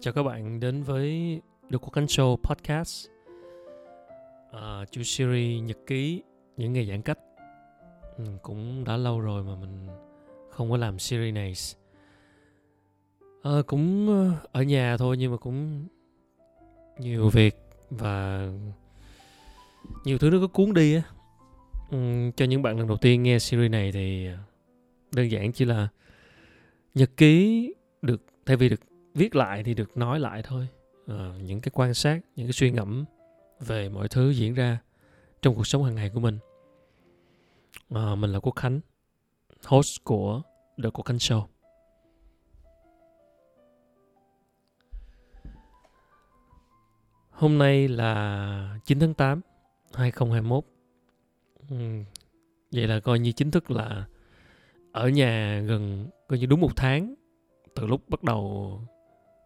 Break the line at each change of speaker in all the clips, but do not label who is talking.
chào các bạn đến với The Quốc Khánh Show Podcast. À, Chủ series nhật ký những ngày giãn cách. Ừ, Cũng đã lâu rồi mà mình không có làm series này. À, Cũng ờ, ở nhà thôi nhưng mà cũng nhiều việc và nhiều thứ nó có cuốn đi á. Ừ, Cho những bạn lần đầu tiên nghe series này thì ờ, đơn giản chỉ là nhật ký được thay vì được viết lại thì được nói lại thôi. À, những cái quan sát những cái suy ngẫm về mọi thứ diễn ra trong cuộc sống hàng ngày của mình. À, mình là quốc khánh host của the quốc khánh show. Hôm nay là 9 tháng 8 2021 ừ, vậy là coi như chính thức là ở nhà gần coi như đúng một tháng từ lúc bắt đầu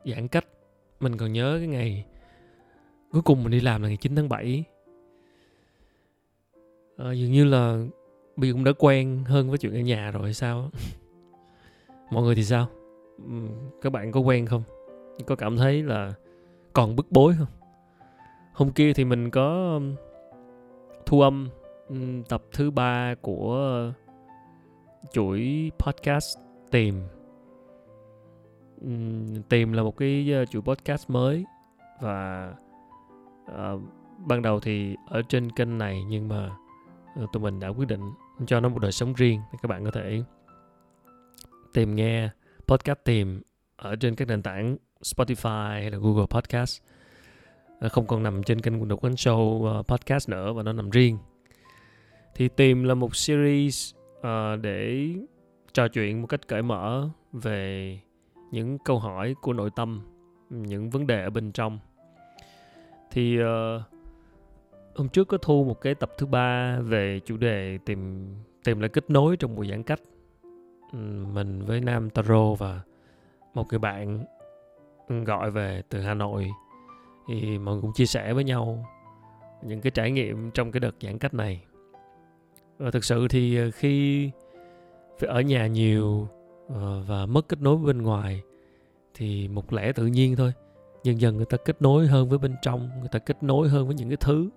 giãn cách. Mình còn nhớ cái ngày cuối cùng mình đi làm là ngày 9 tháng 7 à, ờ, dường như là bây cũng đã quen hơn với chuyện ở nhà rồi hay sao mọi người thì sao? Ừ, các bạn có quen không? Có cảm thấy là còn bức bối không? Hôm kia thì mình có thu âm tập thứ ba của chuỗi podcast tìm tìm là một cái ờ, uh, chuỗi podcast mới. Và uh, ban đầu thì ở trên kênh này nhưng mà uh, tụi mình đã quyết định cho nó một đời sống riêng thì các bạn có thể tìm nghe podcast tìm ở trên các nền tảng Spotify hay là Google Podcast. Không còn nằm trên kênh Độc Quán Show podcast nữa và nó nằm riêng. Thì tìm là một series uh, để trò chuyện một cách cởi mở về những câu hỏi của nội tâm những vấn đề ở bên trong. Thì uh, hôm trước có thu một cái tập thứ ba về chủ đề tìm tìm lại kết nối trong mùa giãn cách mình với nam taro và một người bạn gọi về từ hà nội. Thì mọi người cũng chia sẻ với nhau những cái trải nghiệm trong cái đợt giãn cách này. Và thực sự thì ờ, khi phải ở nhà nhiều Ờ, và mất kết nối với bên ngoài thì một lẽ tự nhiên thôi. Dần dần người ta kết nối hơn với bên trong người ta kết nối hơn với những cái thứ.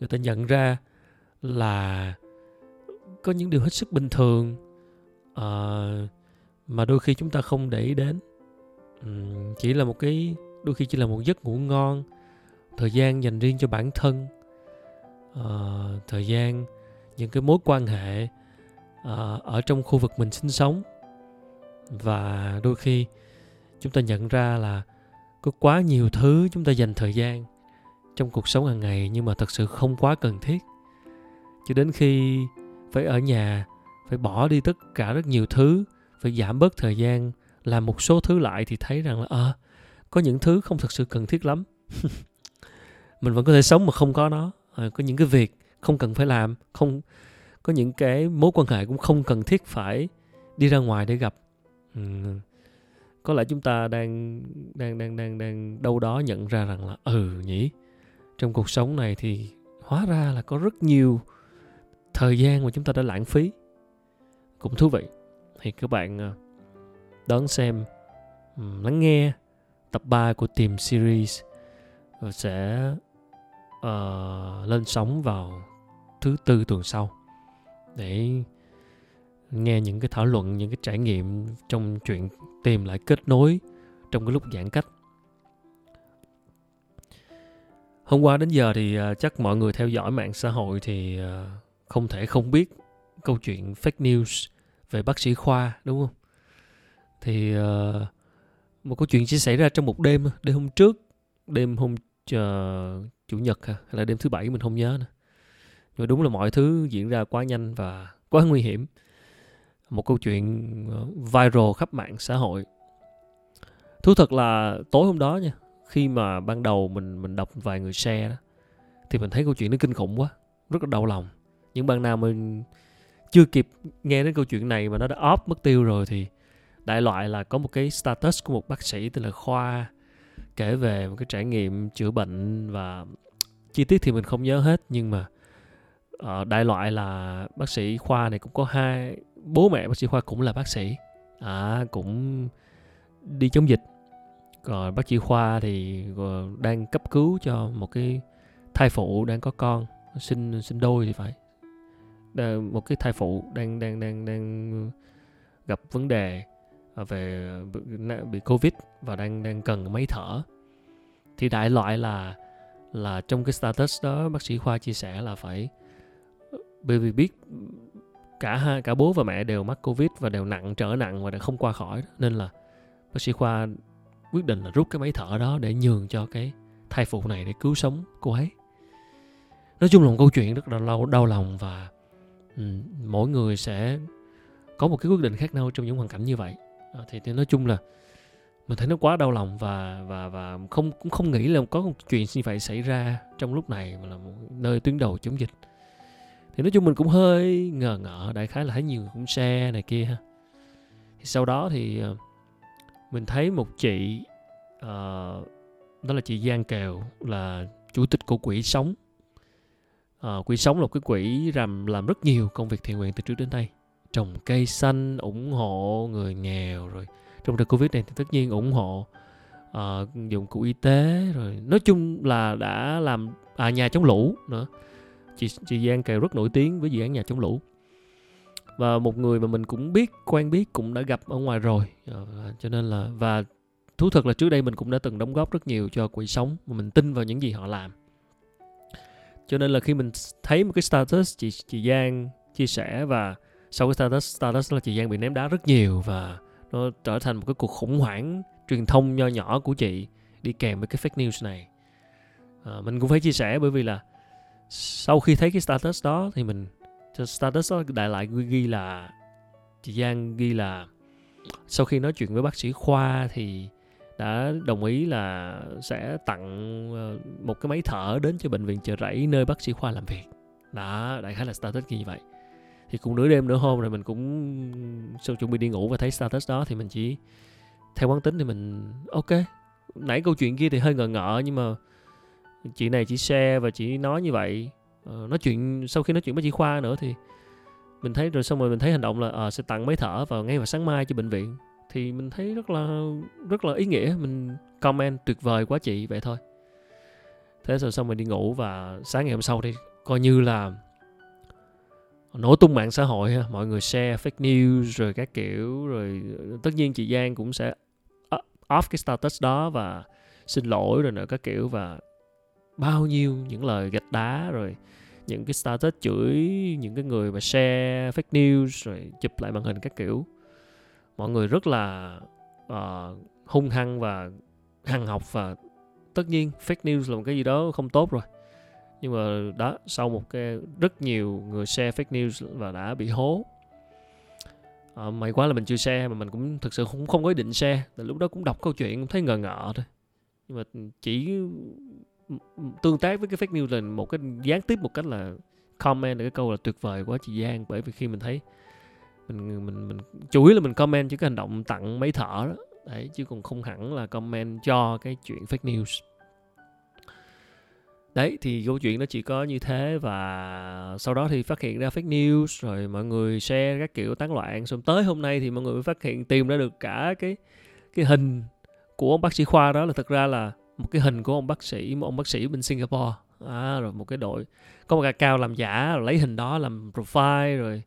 Người ta nhận ra là có những điều hết sức bình thường uh, mà đôi khi chúng ta không để ý đến. Um, chỉ là một cái đôi khi chỉ là một giấc ngủ ngon thời gian dành riêng cho bản thân uh, thời gian những cái mối quan hệ uh, ở trong khu vực mình sinh sống và đôi khi chúng ta nhận ra là có quá nhiều thứ chúng ta dành thời gian trong cuộc sống hàng ngày nhưng mà thật sự không quá cần thiết. Cho đến khi phải ở nhà phải bỏ đi tất cả rất nhiều thứ phải giảm bớt thời gian làm một số thứ lại thì thấy rằng là à, có những thứ không thật sự cần thiết lắm. Mình vẫn có thể sống mà không có nó. À, có những cái việc không cần phải làm không có những cái mối quan hệ cũng không cần thiết phải đi ra ngoài để gặp. Ừ. có lẽ chúng ta đang đang đang đang đang đâu đó nhận ra rằng là ừ nhỉ trong cuộc sống này thì hóa ra là có rất nhiều thời gian mà chúng ta đã lãng phí cũng thú vị thì các bạn ờ, đón xem lắng nghe tập 3 của tìm series ờ, sẽ uh, lên sóng vào thứ tư tuần sau để nghe những cái thảo luận những cái trải nghiệm trong chuyện tìm lại kết nối trong cái lúc giãn cách. Hôm qua đến giờ thì à, chắc mọi người theo dõi mạng xã hội thì à, không thể không biết câu chuyện fake news về bác sĩ khoa đúng không? Thì à, một câu chuyện chỉ xảy ra trong một đêm đêm hôm trước đêm hôm uh, chủ nhật hay là đêm thứ bảy mình không nhớ nữa. Nhưng mà đúng là mọi thứ diễn ra quá nhanh và quá nguy hiểm một câu chuyện ờ, viral khắp mạng xã hội. Thú thật là tối hôm đó nha khi mà ban đầu mình mình đọc vài người share đó thì mình thấy câu chuyện nó kinh khủng quá rất là đau lòng. Những bạn nào mình chưa kịp nghe đến câu chuyện này mà nó đã off mất tiêu rồi thì đại loại là có một cái status của một bác sĩ tên là khoa kể về một cái trải nghiệm chữa bệnh và chi tiết thì mình không nhớ hết. Nhưng mà uh, đại loại là bác sĩ khoa này cũng có hai bố mẹ bác sĩ khoa cũng là bác sĩ. À, cũng đi chống dịch. Còn bác sĩ khoa thì ờ, đang cấp cứu cho một cái thai phụ đang có con sinh sinh đôi thì phải. Một cái thai phụ đang đang đang đang gặp vấn đề ờ, về bị covid và đang đang cần máy thở. Thì đại loại là là trong cái status đó bác sĩ khoa chia sẻ là phải bởi vì biết cả hai cả bố và mẹ đều mắc covid và đều nặng trở nặng và đều không qua khỏi. Nên là bác sĩ khoa quyết định là rút cái máy thở đó để nhường cho cái thai phụ này để cứu sống cô ấy. Nói chung là một câu chuyện rất là đau đau lòng và um, mỗi người sẽ có một cái quyết định khác nhau trong những hoàn cảnh như vậy. À, thì, thì nói chung là mình thấy nó quá đau lòng và và và không cũng không nghĩ là có một chuyện như vậy xảy ra trong lúc này mà là một nơi tuyến đầu chống dịch thì nói chung mình cũng hơi ngờ ngợ đại khái là thấy nhiều người cũng share này kia ha. Thì sau đó thì ờ, mình thấy một chị uh, đó là chị Giang Kèo là chủ tịch của quỹ sống. Uh, quỹ sống là một cái quỹ làm làm rất nhiều công việc thiện nguyện từ trước đến nay. Trồng cây xanh ủng hộ người nghèo rồi. Trong đợt covid này thì tất nhiên ủng hộ uh, dụng cụ y tế rồi. Nói chung là đã làm à nhà chống lũ nữa chị chị Giang Kèo rất nổi tiếng với dự án nhà chống lũ. Và một người mà mình cũng biết quen biết cũng đã gặp ở ngoài rồi. À, cho nên là và thú thật là trước đây mình cũng đã từng đóng góp rất nhiều cho quỹ sống mà mình tin vào những gì họ làm. Cho nên là khi mình thấy một cái status chị chị Giang chia sẻ và sau cái status status là chị Giang bị ném đá rất nhiều và nó trở thành một cái cuộc khủng hoảng truyền thông nho nhỏ của chị đi kèm với cái fake news này. À, mình cũng phải chia sẻ bởi vì là sau khi thấy cái status đó thì mình status đó đại lại ghi là, chị Giang ghi là sau khi nói chuyện với bác sĩ khoa thì đã đồng ý là sẽ tặng ờ, một cái máy thở đến cho bệnh viện chợ rẫy nơi bác sĩ khoa làm việc. Đó, đại khái là status như vậy. Thì cũng nửa đêm nửa hôm rồi mình cũng sau chuẩn bị đi ngủ và thấy status đó thì mình chỉ, theo quán tính thì mình, ok, nãy câu chuyện kia thì hơi ngờ ngợ nhưng mà chị này chỉ share và chỉ nói như vậy. Ờ, nói chuyện sau khi nói chuyện với chị khoa nữa thì mình thấy rồi xong rồi mình thấy hành động là à, sẽ tặng máy thở vào ngay vào sáng mai cho bệnh viện. Thì mình thấy rất là rất là ý nghĩa mình comment tuyệt vời quá chị vậy thôi. Thế rồi xong mình đi ngủ và sáng ngày hôm sau thì coi như là nổ tung mạng xã hội ha mọi người share fake news rồi các kiểu rồi tất nhiên chị Giang cũng sẽ off cái status đó và xin lỗi rồi nữa các kiểu và bao nhiêu những lời gạch đá rồi những cái status chửi những cái người mà share fake news rồi chụp lại màn hình các kiểu. Mọi người rất là uh, hung hăng và hằng học và tất nhiên fake news là một cái gì đó không tốt rồi. Nhưng mà đó sau một cái rất nhiều người share fake news và đã bị hố. À, may quá là mình chưa share mà mình cũng thực sự không không có ý định share. Tại lúc đó cũng đọc câu chuyện cũng thấy ngờ ngợ thôi. Nhưng mà chỉ tương tác với cái fake news là một cái gián tiếp một cách là comment được cái câu là tuyệt vời quá chị Giang, bởi vì khi mình thấy mình mình mình, chủ yếu là mình comment chứ cái hành động tặng máy thở đó. Đấy, chứ còn không hẳn là comment cho cái chuyện fake news. Đấy, thì câu chuyện nó chỉ có như thế và sau đó thì phát hiện ra fake news, rồi mọi người share các kiểu tán loạn. Xong tới hôm nay thì mọi người mới phát hiện tìm ra được cả cái cái hình của ông bác sĩ khoa đó là thật ra là một cái hình của ông bác sĩ một ông bác sĩ bên Singapore. À, rồi một cái đội. Có một cao làm giả rồi lấy hình đó làm profile rồi,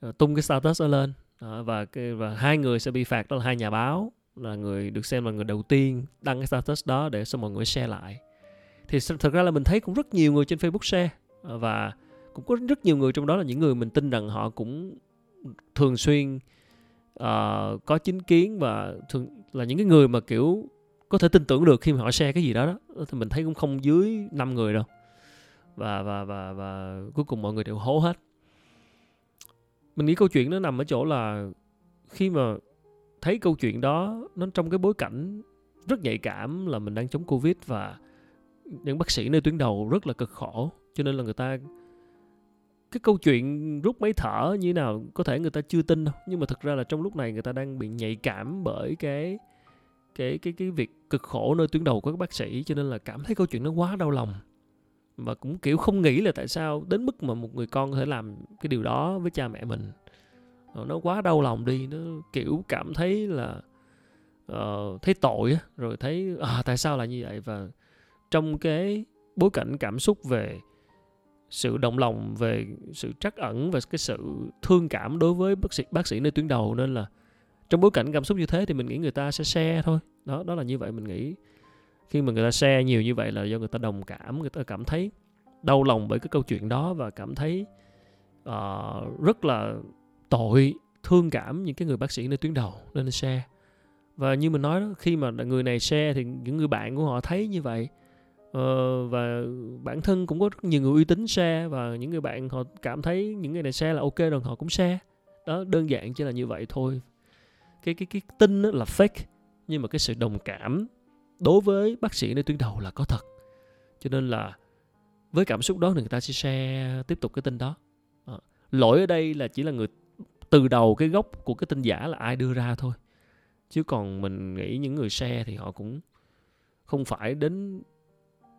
rồi tung cái status đó lên. À, và cái, và hai người sẽ bị phạt đó là hai nhà báo là người được xem là người đầu tiên đăng cái status đó để cho mọi người share lại. Thì thật ra là mình thấy cũng rất nhiều người trên Facebook share ờ, và cũng có rất nhiều người trong đó là những người mình tin rằng họ cũng thường xuyên uh, có chính kiến và thường là những cái người mà kiểu có thể tin tưởng được khi mà họ share cái gì đó đó. Ờ, thì mình thấy cũng không dưới 5 người đâu. Và và và và cuối cùng mọi người đều hố hết. Mình nghĩ câu chuyện nó nằm ở chỗ là khi mà thấy câu chuyện đó, nó trong cái bối cảnh rất nhạy cảm là mình đang chống covid và những bác sĩ nơi tuyến đầu rất là cực khổ. Cho nên là người ta, cái câu chuyện rút máy thở như thế nào có thể người ta chưa tin đâu. Nhưng mà thực ra là trong lúc này người ta đang bị nhạy cảm bởi cái cái cái cái việc cực khổ nơi tuyến đầu của các bác sĩ cho nên là cảm thấy câu chuyện nó quá đau lòng. Và cũng kiểu không nghĩ là tại sao đến mức mà một người con có thể làm cái điều đó với cha mẹ mình. Ờ, nó quá đau lòng đi nó kiểu cảm thấy là uh, thấy tội rồi thấy à, tại sao lại như vậy? Và trong cái bối cảnh cảm xúc về sự động lòng về sự trắc ẩn và cái sự thương cảm đối với bác sĩ bác sĩ nơi tuyến đầu nên là trong bối cảnh cảm xúc như thế thì mình nghĩ người ta sẽ share thôi. Đó đó là như vậy mình nghĩ. Khi mà người ta share nhiều như vậy là do người ta đồng cảm người ta cảm thấy đau lòng bởi cái câu chuyện đó và cảm thấy uh, rất là tội thương cảm những cái người bác sĩ nơi tuyến đầu nên share. Và như mình nói đó khi mà người này share thì những người bạn của họ thấy như vậy. Uh, và bản thân cũng có rất nhiều người uy tín share và những người bạn họ cảm thấy những người này share là ok rồi họ cũng share. Đó đơn giản chỉ là như vậy thôi cái cái cái tin là fake nhưng mà cái sự đồng cảm đối với bác sĩ nơi tuyến đầu là có thật. Cho nên là với cảm xúc đó thì người ta sẽ share tiếp tục cái tin đó. À, lỗi ở đây là chỉ là người từ đầu cái gốc của cái tin giả là ai đưa ra thôi. Chứ còn mình nghĩ những người share thì họ cũng không phải đến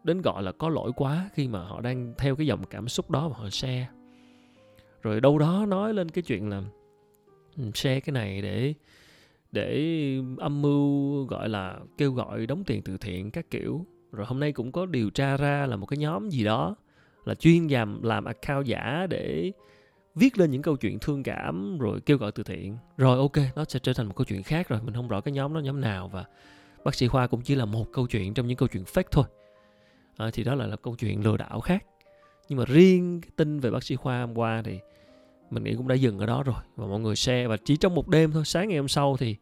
đến gọi là có lỗi quá khi mà họ đang theo cái dòng cảm xúc đó mà họ share. Rồi đâu đó nói lên cái chuyện là ừ, share cái này để để âm mưu gọi là kêu gọi đóng tiền từ thiện các kiểu. Rồi hôm nay cũng có điều tra ra là một cái nhóm gì đó là chuyên làm làm account giả để viết lên những câu chuyện thương cảm rồi kêu gọi từ thiện. Rồi ok nó sẽ trở thành một câu chuyện khác rồi mình không rõ cái nhóm đó nhóm nào và bác sĩ khoa cũng chỉ là một câu chuyện trong những câu chuyện fake thôi. À, thì đó là, là câu chuyện lừa đảo khác. Nhưng mà riêng cái tin về bác sĩ khoa hôm qua thì mình nghĩ cũng đã dừng ở đó rồi. Và mọi người share. Và chỉ trong một đêm thôi, sáng ngày hôm sau thì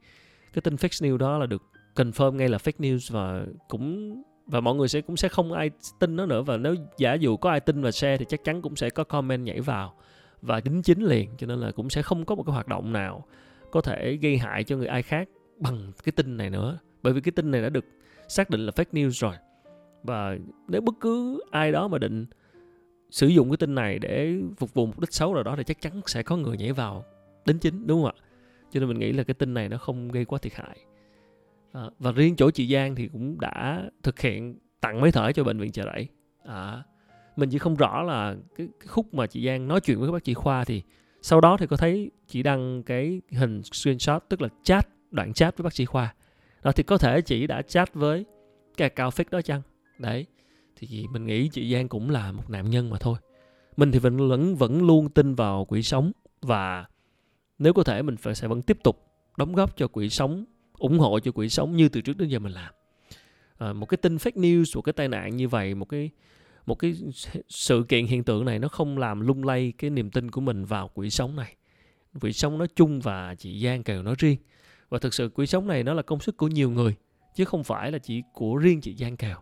cái tin fake news đó là được confirm ngay là fake news và cũng, và mọi người sẽ cũng sẽ không ai tin nó nữa. Và nếu giả dụ có ai tin và share thì chắc chắn cũng sẽ có comment nhảy vào. Và đính chính liền, cho nên là cũng sẽ không có một cái hoạt động nào có thể gây hại cho người ai khác bằng cái tin này nữa. Bởi vì cái tin này đã được xác định là fake news rồi. Và nếu bất cứ ai đó mà định sử dụng cái tin này để phục vụ mục đích xấu nào đó thì chắc chắn sẽ có người nhảy vào đính chính đúng không ạ? Cho nên mình nghĩ là cái tin này nó không gây quá thiệt hại. À, và riêng chỗ chị Giang thì cũng đã thực hiện tặng máy thở cho bệnh viện chợ rẫy. À, mình chỉ không rõ là cái, cái khúc mà chị Giang nói chuyện với bác sĩ Khoa thì sau đó thì có thấy chị đăng cái hình screenshot tức là chat đoạn chat với bác sĩ Khoa. Đó thì có thể chị đã chat với cái cao fake đó chăng? Đấy thì mình nghĩ chị Giang cũng là một nạn nhân mà thôi. Mình thì vẫn vẫn vẫn luôn tin vào quỹ sống và nếu có thể mình phải sẽ vẫn tiếp tục đóng góp cho quỹ sống ủng hộ cho quỹ sống như từ trước đến giờ mình làm. À, một cái tin fake news một cái tai nạn như vậy một cái một cái sự kiện hiện tượng này nó không làm lung lay cái niềm tin của mình vào quỹ sống này. Quỹ sống nói chung và chị Giang kèo nói riêng. Và thực sự quỹ sống này nó là công sức của nhiều người chứ không phải là chỉ của riêng chị Giang kèo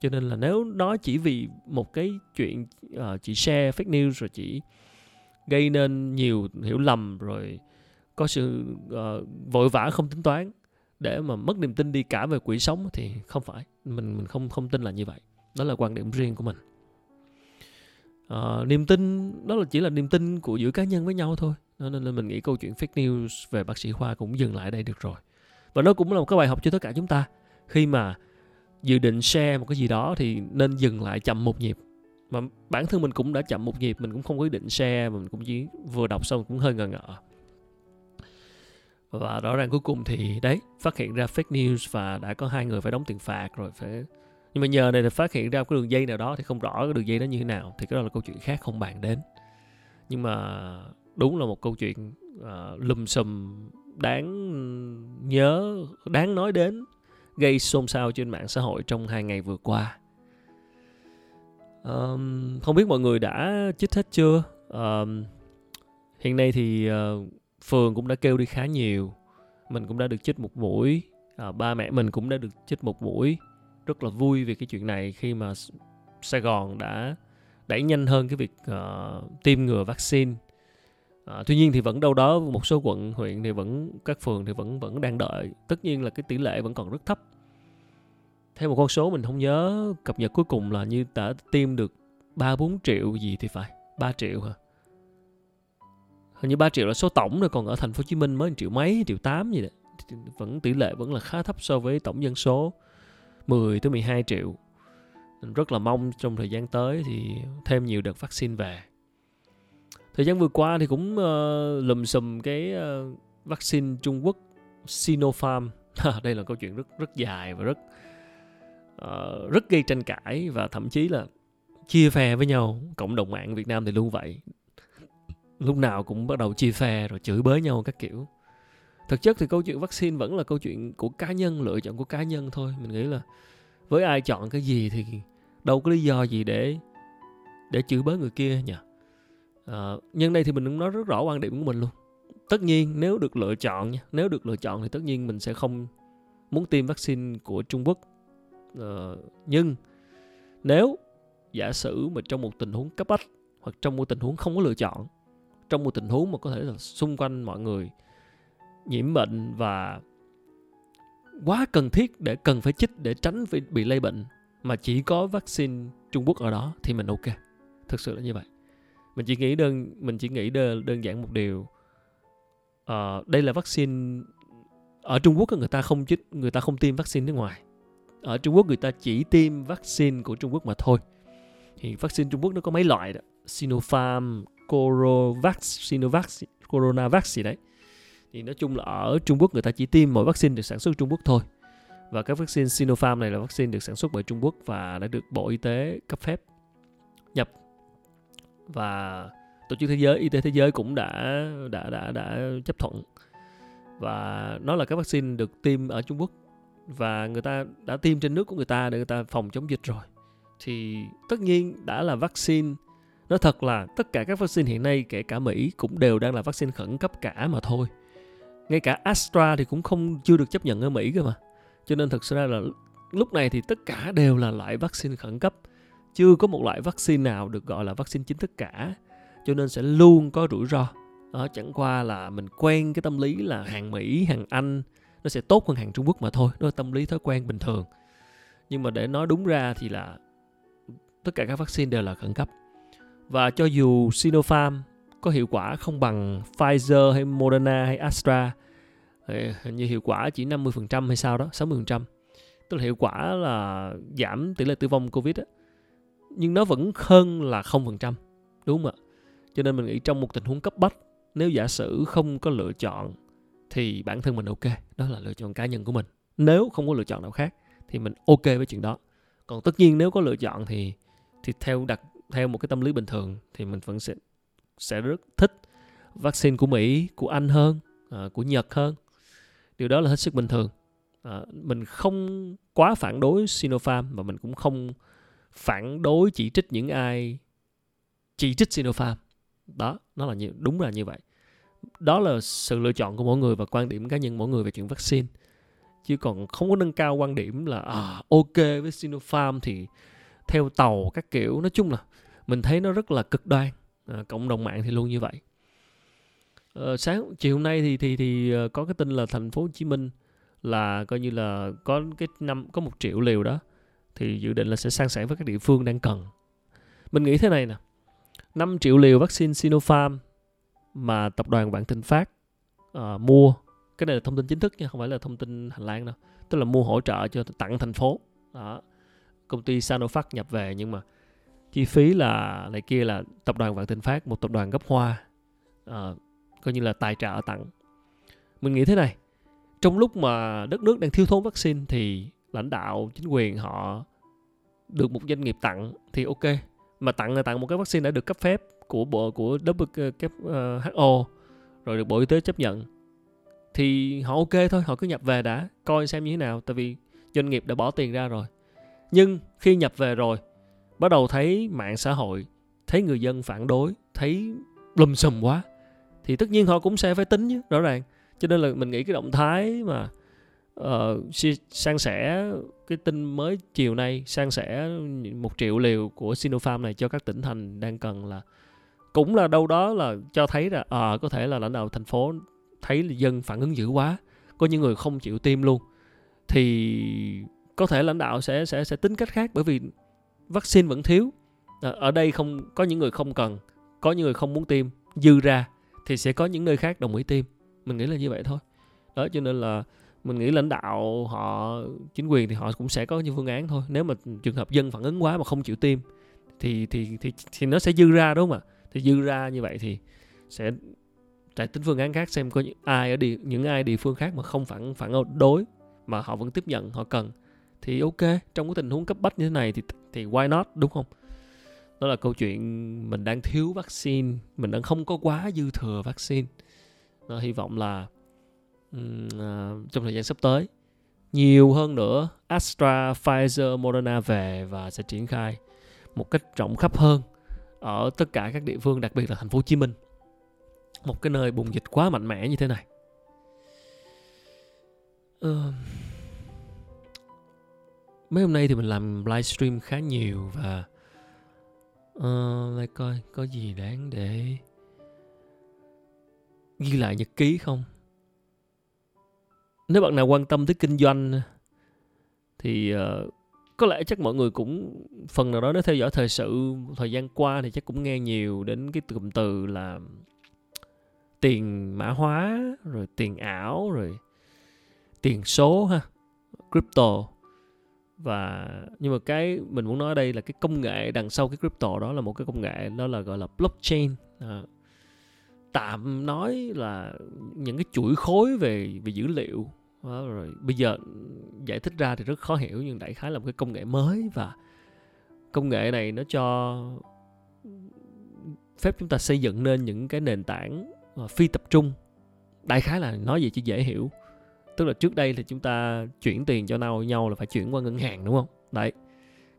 cho nên là nếu nó chỉ vì một cái chuyện uh, chị share fake news rồi chị gây nên nhiều hiểu lầm rồi có sự uh, vội vã không tính toán để mà mất niềm tin đi cả về quỹ sống thì không phải. Mình mình không không tin là như vậy. Đó là quan điểm riêng của mình. Uh, niềm tin đó là chỉ là niềm tin của giữa cá nhân với nhau thôi. Nên là mình nghĩ câu chuyện fake news về bác sĩ khoa cũng dừng lại đây được rồi. Và nó cũng là một cái bài học cho tất cả chúng ta. Khi mà dự định share một cái gì đó thì nên dừng lại chậm một nhịp. Mà bản thân mình cũng đã chậm một nhịp mình cũng không có ý định share mình cũng chỉ vừa đọc xong cũng hơi ngờ ngợ. Và rõ ràng cuối cùng thì đấy phát hiện ra fake news và đã có hai người phải đóng tiền phạt rồi phải nhưng mà nhờ này là phát hiện ra cái đường dây nào đó thì không rõ cái đường dây đó như thế nào thì cái đó là câu chuyện khác không bàn đến. Nhưng mà đúng là một câu chuyện uh, lùm xùm đáng nhớ đáng nói đến gây xôn xao trên mạng xã hội trong hai ngày vừa qua. Um, không biết mọi người đã chích hết chưa? Um, hiện nay thì ờ, uh, phường cũng đã kêu đi khá nhiều. Mình cũng đã được chích một mũi uh, à, ba mẹ mình cũng đã được chích một mũi rất là vui vì cái chuyện này khi mà Sài Gòn đã đẩy nhanh hơn cái việc uh, tiêm ngừa vaccine. À, tuy nhiên thì vẫn đâu đó một số quận huyện thì vẫn các phường thì vẫn vẫn đang đợi. Tất nhiên là cái tỷ lệ vẫn còn rất thấp. Theo một con số mình không nhớ cập nhật cuối cùng là như đã tiêm được ba bốn triệu gì thì phải 3 triệu hả? Hình như 3 triệu là số tổng rồi còn ở thành phố Hồ Chí Minh mới 1 triệu mấy triệu 8 gì đấy vẫn tỷ lệ vẫn là khá thấp so với tổng dân số. 10 tới 12 triệu. Mình rất là mong trong thời gian tới thì thêm nhiều đợt vaccine về thời gian vừa qua thì cũng uh, lùm xùm cái uh, vaccine Trung Quốc Sinopharm. Đây là câu chuyện rất rất dài và rất uh, rất gây tranh cãi và thậm chí là chia phe với nhau. Cộng đồng mạng Việt Nam thì luôn vậy. Lúc nào cũng bắt đầu chia phe rồi chửi bới nhau các kiểu. Thực chất thì câu chuyện vaccine vẫn là câu chuyện của cá nhân lựa chọn của cá nhân thôi. Mình nghĩ là với ai chọn cái gì thì đâu có lý do gì để để chửi bới người kia nhỉ? À, nhân đây thì mình cũng nói rất rõ quan điểm của mình luôn. Tất nhiên nếu được lựa chọn nha nếu được lựa chọn thì tất nhiên mình sẽ không muốn tiêm vaccine của Trung Quốc. À, nhưng nếu giả sử mà trong một tình huống cấp bách hoặc trong một tình huống không có lựa chọn trong một tình huống mà có thể là xung quanh mọi người nhiễm bệnh và quá cần thiết để cần phải chích để tránh bị lây bệnh mà chỉ có vaccine Trung Quốc ở đó thì mình ok. Thực sự là như vậy mình chỉ nghĩ đơn mình chỉ nghĩ đơn, đơn giản một điều. Uh, đây là vaccine ở Trung Quốc người ta không chích người ta không tiêm vaccine nước ngoài. Ở Trung Quốc người ta chỉ tiêm vaccine của Trung Quốc mà thôi. Thì vaccine Trung Quốc nó có mấy loại đó? Sinopharm, Corovax, Sinovac, Coronavac gì đấy. Thì nói chung là ở Trung Quốc người ta chỉ tiêm mỗi vaccine được sản xuất Trung Quốc thôi. Và các vaccine Sinopharm này là vaccine được sản xuất bởi Trung Quốc và đã được Bộ Y tế cấp phép nhập và tổ chức thế giới, y tế thế giới cũng đã đã đã đã chấp thuận. Và nó là các vaccine được tiêm ở Trung Quốc. Và người ta đã tiêm trên nước của người ta để người ta phòng chống dịch rồi. Thì tất nhiên đã là vaccine. Nó thật là tất cả các vaccine hiện nay, kể cả Mỹ, cũng đều đang là vaccine khẩn cấp cả mà thôi. Ngay cả Astra thì cũng không, chưa được chấp nhận ở Mỹ cơ mà. Cho nên thực sự ra là lúc này thì tất cả đều là loại vaccine khẩn cấp chưa có một loại vaccine nào được gọi là vaccine chính thức cả, cho nên sẽ luôn có rủi ro. Đó, chẳng qua là mình quen cái tâm lý là hàng Mỹ, hàng Anh, nó sẽ tốt hơn hàng Trung Quốc mà thôi, đó là tâm lý thói quen bình thường. Nhưng mà để nói đúng ra thì là tất cả các vaccine đều là khẩn cấp. Và cho dù Sinopharm có hiệu quả không bằng Pfizer hay Moderna hay Astra hình như hiệu quả chỉ 50% hay sao đó 60% tức là hiệu quả là giảm tỷ lệ tử vong Covid á nhưng nó vẫn hơn là 0% đúng không ạ cho nên mình nghĩ trong một tình huống cấp bách nếu giả sử không có lựa chọn thì bản thân mình ok đó là lựa chọn cá nhân của mình nếu không có lựa chọn nào khác thì mình ok với chuyện đó còn tất nhiên nếu có lựa chọn thì thì theo đặt theo một cái tâm lý bình thường thì mình vẫn sẽ sẽ rất thích vaccine của Mỹ, của Anh hơn, à, của Nhật hơn. Điều đó là hết sức bình thường. À, mình không quá phản đối Sinopharm và mình cũng không phản đối chỉ trích những ai chỉ trích Sinopharm. Đó, nó là như đúng là như vậy. Đó là sự lựa chọn của mỗi người và quan điểm cá nhân mỗi người về chuyện vaccine. Chứ còn không có nâng cao quan điểm là à, ok với Sinopharm thì theo tàu các kiểu nói chung là mình thấy nó rất là cực đoan à, cộng đồng mạng thì luôn như vậy à, sáng chiều hôm nay thì thì thì ờ, có cái tin là thành phố Hồ Chí Minh là coi như là có cái năm có một triệu liều đó thì dự định là sẽ sang sẻ với các địa phương đang cần. Mình nghĩ thế này nè. 5 triệu liều vaccine Sinopharm mà tập đoàn Vạn Thịnh Phát uh, mua. Cái này là thông tin chính thức nha không phải là thông tin hành lang đâu. Tức là mua hỗ trợ cho tặng thành phố. Đó. Công ty Sanofac nhập về nhưng mà chi phí là này kia là tập đoàn Vạn Thịnh Phát một tập đoàn gấp hoa. Uh, coi như là tài trợ tặng. Mình nghĩ thế này. Trong lúc mà đất nước đang thiếu thốn vaccine thì lãnh đạo chính quyền họ được một doanh nghiệp tặng thì ok. Mà tặng là tặng một cái vaccine đã được cấp phép của bộ, của WHO ờ, rồi được bộ y tế chấp nhận. Thì họ ok thôi, họ cứ nhập về đã, coi xem như thế nào, tại vì doanh nghiệp đã bỏ tiền ra rồi. Nhưng khi nhập về rồi, bắt đầu thấy mạng xã hội, thấy người dân phản đối, thấy lùm xùm quá, thì tất nhiên họ cũng sẽ phải tính chứ rõ ràng. Cho nên là mình nghĩ cái động thái mà Ờ, uh, san sẻ cái tin mới chiều nay san sẻ một triệu liều của Sinopharm này cho các tỉnh thành đang cần là cũng là đâu đó là cho thấy là à, có thể là lãnh đạo thành phố thấy là dân phản ứng dữ quá có những người không chịu tiêm luôn. Thì có thể lãnh đạo sẽ sẽ sẽ tính cách khác bởi vì vaccine vẫn thiếu. À, ở đây không có những người không cần có những người không muốn tiêm dư ra thì sẽ có những nơi khác đồng ý tiêm. Mình nghĩ là như vậy thôi. Đó cho nên là mình nghĩ lãnh đạo họ chính quyền thì họ cũng sẽ có những phương án thôi. Nếu mà trường hợp dân phản ứng quá mà không chịu tiêm thì thì thì thì nó sẽ dư ra đúng không ạ? Thì dư ra như vậy thì sẽ tại tính phương án khác xem có những ai ở địa những ai địa phương khác mà không phản phản đối mà họ vẫn tiếp nhận họ cần. Thì ok trong cái tình huống cấp bách như thế này thì thì why not đúng không? Đó là câu chuyện mình đang thiếu vaccine mình đang không có quá dư thừa vaccine. Đó, hy vọng là À, trong thời gian sắp tới. Nhiều hơn nữa Astra, Pfizer, Moderna về và sẽ triển khai một cách rộng khắp hơn ở tất cả các địa phương đặc biệt là thành phố Hồ Chí Minh. Một cái nơi bùng dịch quá mạnh mẽ như thế này. Uh, mấy hôm nay thì mình làm livestream khá nhiều và uh, lại coi có gì đáng để ghi lại nhật ký không? Nếu bạn nào quan tâm tới kinh doanh thì uh, có lẽ chắc mọi người cũng phần nào đó nếu theo dõi thời sự thời gian qua thì chắc cũng nghe nhiều đến cái cụm từ là tiền mã hóa rồi tiền ảo rồi tiền số ha crypto. Và nhưng mà cái mình muốn nói đây là cái công nghệ đằng sau cái crypto đó là một cái công nghệ đó là gọi là blockchain. À, tạm nói là những cái chuỗi khối về về dữ liệu đó, rồi. Bây giờ giải thích ra thì rất khó hiểu nhưng đại khái là một cái công nghệ mới và công nghệ này nó cho phép chúng ta xây dựng nên những cái nền tảng ờ, phi tập trung. Đại khái là nói gì cho dễ hiểu. Tức là trước đây thì chúng ta chuyển tiền cho nhau nhau là phải chuyển qua ngân hàng đúng không? Đấy.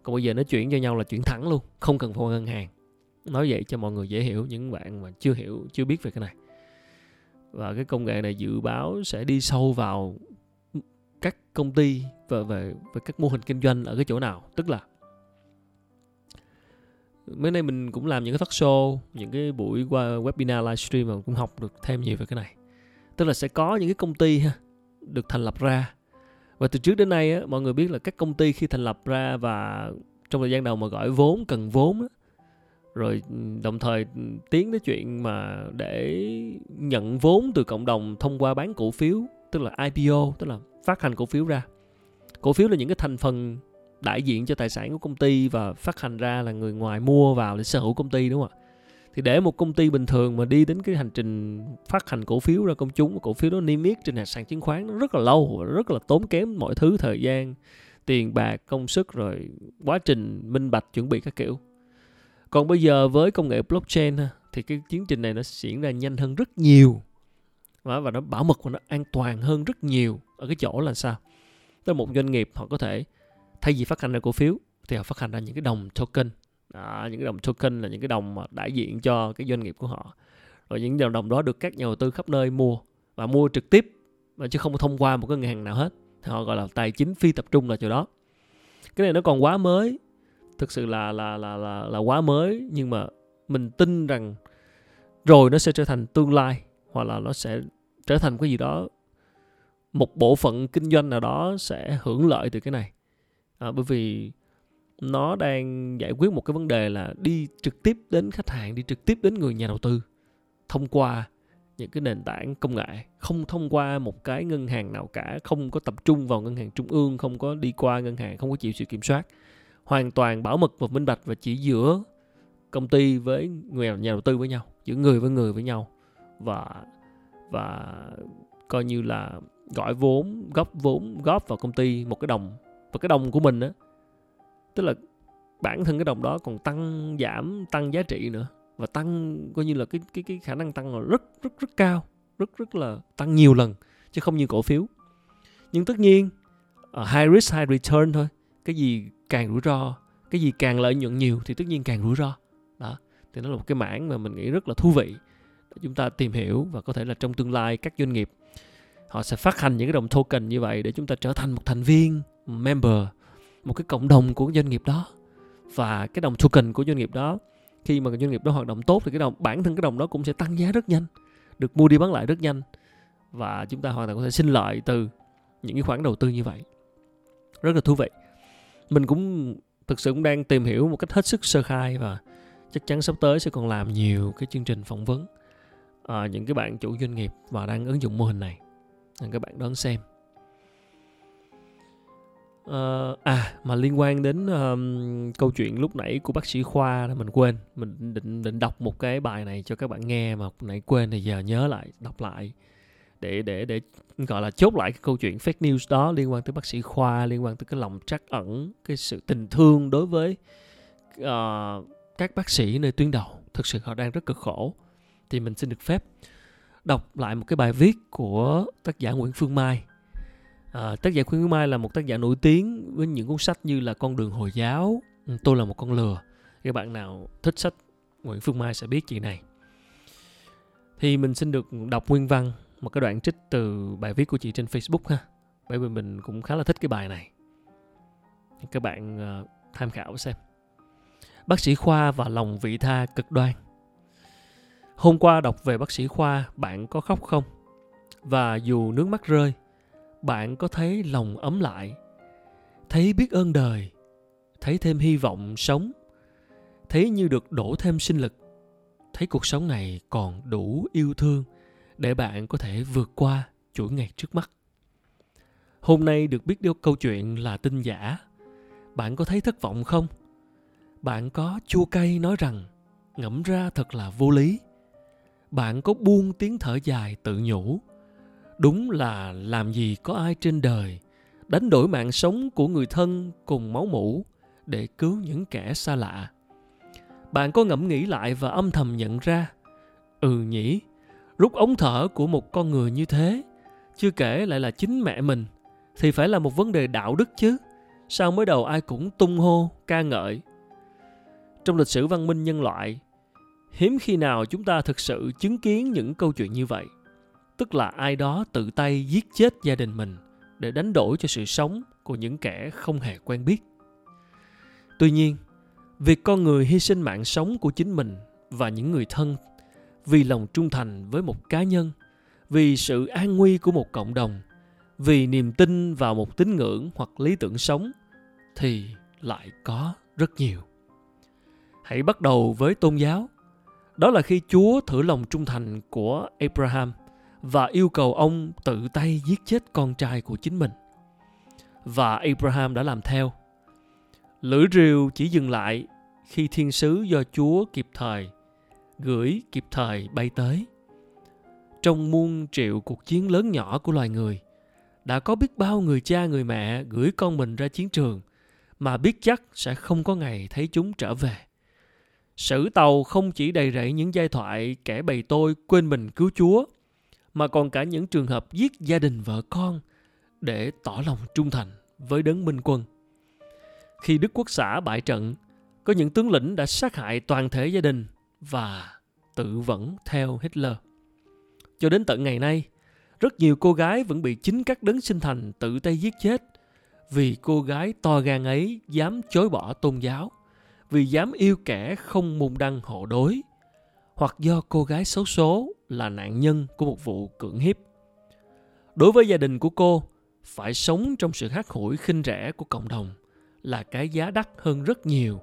Còn bây giờ nó chuyển cho nhau là chuyển thẳng luôn không cần qua ngân hàng. Nói vậy cho mọi người dễ hiểu những bạn mà chưa hiểu chưa biết về cái này và cái công nghệ này dự báo sẽ đi sâu vào các công ty và về về các mô hình kinh doanh ở cái chỗ nào. Tức là mấy nay mình cũng làm những cái talk show những cái buổi qua webinar livestream mà cũng học được thêm nhiều về cái này. Tức là sẽ có những cái công ty ha được thành lập ra. Và từ trước đến nay á, mọi người biết là các công ty khi thành lập ra và trong thời gian đầu mà gọi vốn cần vốn á, rồi ừ, đồng thời ừ, tiến tới chuyện mà để nhận vốn từ cộng đồng thông qua bán cổ phiếu, tức là IPO tức là phát hành cổ phiếu ra. Cổ phiếu là những cái thành phần đại diện cho tài sản của công ty và phát hành ra là người ngoài mua vào để sở hữu công ty, đúng không ạ? Thì để một công ty bình thường mà đi đến cái hành trình phát hành cổ phiếu ra công chúng, cổ phiếu đó niêm yết trên sàn chứng khoán nó rất là lâu và rất là tốn kém mọi thứ, thời gian, tiền bạc, công sức, rồi quá trình minh bạch, chuẩn bị các kiểu còn bây giờ với công nghệ blockchain thì cái tiến trình này nó diễn ra nhanh hơn rất nhiều. Và nó bảo mật và nó an toàn hơn rất nhiều ở cái chỗ là sao? Tức là một doanh nghiệp họ có thể thay vì phát hành ra cổ phiếu thì họ phát hành ra những cái đồng token. À, những cái đồng token là những cái đồng mà đại diện cho cái doanh nghiệp của họ. Rồi những đồng đồng đó được các nhà đầu tư khắp nơi mua và mua trực tiếp mà chứ không thông qua một cái ngân hàng nào hết. Thì họ gọi là tài chính phi tập trung là chỗ đó. Cái này nó còn quá mới thực sự là là là là là quá mới nhưng mà mình tin rằng rồi nó sẽ trở thành tương lai hoặc là nó sẽ trở thành cái gì đó một bộ phận kinh doanh nào đó sẽ hưởng lợi từ cái này. À, bởi vì nó đang giải quyết một cái vấn đề là đi trực tiếp đến khách hàng đi trực tiếp đến người nhà đầu tư thông qua những cái nền tảng công nghệ không thông qua một cái ngân hàng nào cả không có tập trung vào ngân hàng trung ương không có đi qua ngân hàng không có chịu sự kiểm soát hoàn toàn bảo mật và minh bạch và chỉ giữa công ty với người nhà đầu tư với nhau giữa người với người với nhau. Và và coi như là gọi vốn góp vốn góp vào công ty một cái đồng và cái đồng của mình á tức là bản thân cái đồng đó còn tăng giảm tăng giá trị nữa. Và tăng coi như là cái cái cái khả năng tăng là rất rất rất cao rất rất là tăng nhiều lần chứ không như cổ phiếu. Nhưng tất nhiên uh, high risk high return thôi. Cái gì càng rủi ro, cái gì càng lợi nhuận nhiều thì tất nhiên càng rủi ro. Đó, thì nó là một cái mảng mà mình nghĩ rất là thú vị để chúng ta tìm hiểu và có thể là trong tương lai các doanh nghiệp, họ sẽ phát hành những cái đồng token như vậy để chúng ta trở thành một thành viên, member, một cái cộng đồng của doanh nghiệp đó. Và cái đồng token của doanh nghiệp đó, khi mà doanh nghiệp đó hoạt động tốt thì cái đồng bản thân cái đồng đó cũng sẽ tăng giá rất nhanh, được mua đi bán lại rất nhanh. Và chúng ta hoàn toàn có thể sinh lợi từ những cái khoản đầu tư như vậy. Rất là thú vị mình cũng thực sự cũng đang tìm hiểu một cách hết sức sơ khai và chắc chắn sắp tới sẽ còn làm nhiều cái chương trình phỏng vấn à, những cái bạn chủ doanh nghiệp và đang ứng dụng mô hình này. Các bạn đón xem. Uh, à mà liên quan đến um, câu chuyện lúc nãy của bác sĩ khoa mình quên. Mình định định đọc một cái bài này cho các bạn nghe mà nãy quên thì giờ nhớ lại đọc lại để để để gọi là chốt lại cái câu chuyện fake news đó liên quan tới bác sĩ khoa liên quan tới cái lòng trắc ẩn cái sự tình thương đối với uh, các bác sĩ nơi tuyến đầu. Thực sự họ đang rất cực khổ. Thì mình xin được phép đọc lại một cái bài viết của tác giả Nguyễn Phương Mai. À, tác giả Nguyễn Phương Mai là một tác giả nổi tiếng với những cuốn sách như là Con đường Hồi giáo ừ, Tôi là một con lừa. Các bạn nào thích sách Nguyễn Phương Mai sẽ biết chuyện này. Thì mình xin được đọc nguyên văn một cái đoạn trích từ bài viết của chị trên Facebook ha. Bởi vì mình cũng khá là thích cái bài này. Các bạn uh, tham khảo xem. Bác sĩ khoa và lòng vị tha cực đoan. Hôm qua đọc về bác sĩ khoa bạn có khóc không? Và dù nước mắt rơi bạn có thấy lòng ấm lại? Thấy biết ơn đời thấy thêm hy vọng sống thấy như được đổ thêm sinh lực. Thấy cuộc sống này còn đủ yêu thương để bạn có thể vượt qua chuỗi ngày trước mắt. Hôm nay được biết được câu chuyện là tin giả. Bạn có thấy thất vọng không? Bạn có chua cay nói rằng, ngẫm ra thật là vô lý. Bạn có buông tiếng thở dài tự nhủ, đúng là làm gì có ai trên đời đánh đổi mạng sống của người thân cùng máu mủ để cứu những kẻ xa lạ. Bạn có ngẫm nghĩ lại và âm thầm nhận ra ừ nhỉ rút ống thở của một con người như thế, chưa kể lại là chính mẹ mình, thì phải là một vấn đề đạo đức chứ. Sao mới đầu ai cũng tung hô, ca ngợi? Trong lịch sử văn minh nhân loại, hiếm khi nào chúng ta thực sự chứng kiến những câu chuyện như vậy. Tức là ai đó tự tay giết chết gia đình mình để đánh đổi cho sự sống của những kẻ không hề quen biết. Tuy nhiên, việc con người hy sinh mạng sống của chính mình và những người thân vì lòng trung thành với một cá nhân, vì sự an nguy của một cộng đồng, vì niềm tin vào một tín ngưỡng hoặc lý tưởng sống, thì lại có rất nhiều. Hãy bắt đầu với tôn giáo. Đó là khi chúa thử lòng trung thành của abraham và yêu cầu ông tự tay giết chết con trai của chính mình. Và abraham đã làm theo. Lưỡi rìu chỉ dừng lại khi thiên sứ do chúa kịp thời gửi kịp thời bay tới. Trong muôn triệu cuộc chiến lớn nhỏ của loài người, đã có biết bao người cha người mẹ gửi con mình ra chiến trường, mà biết chắc sẽ không có ngày thấy chúng trở về. Sử tàu không chỉ đầy rẫy những giai thoại kẻ bày tôi quên mình cứu chúa, mà còn cả những trường hợp giết gia đình vợ con để tỏ lòng trung thành với đấng minh quân. Khi đức quốc xã bại trận, có những tướng lĩnh đã sát hại toàn thể gia đình và tự vẫn theo Hitler. Cho đến tận ngày nay, rất nhiều cô gái vẫn bị chính các đấng sinh thành tự tay giết chết vì cô gái to gan ấy dám chối bỏ tôn giáo, vì dám yêu kẻ không môn đăng hộ đối, hoặc do cô gái xấu số là nạn nhân của một vụ cưỡng hiếp. Đối với gia đình của cô, phải sống trong sự hắt hủi khinh rẻ của cộng đồng là cái giá đắt hơn rất nhiều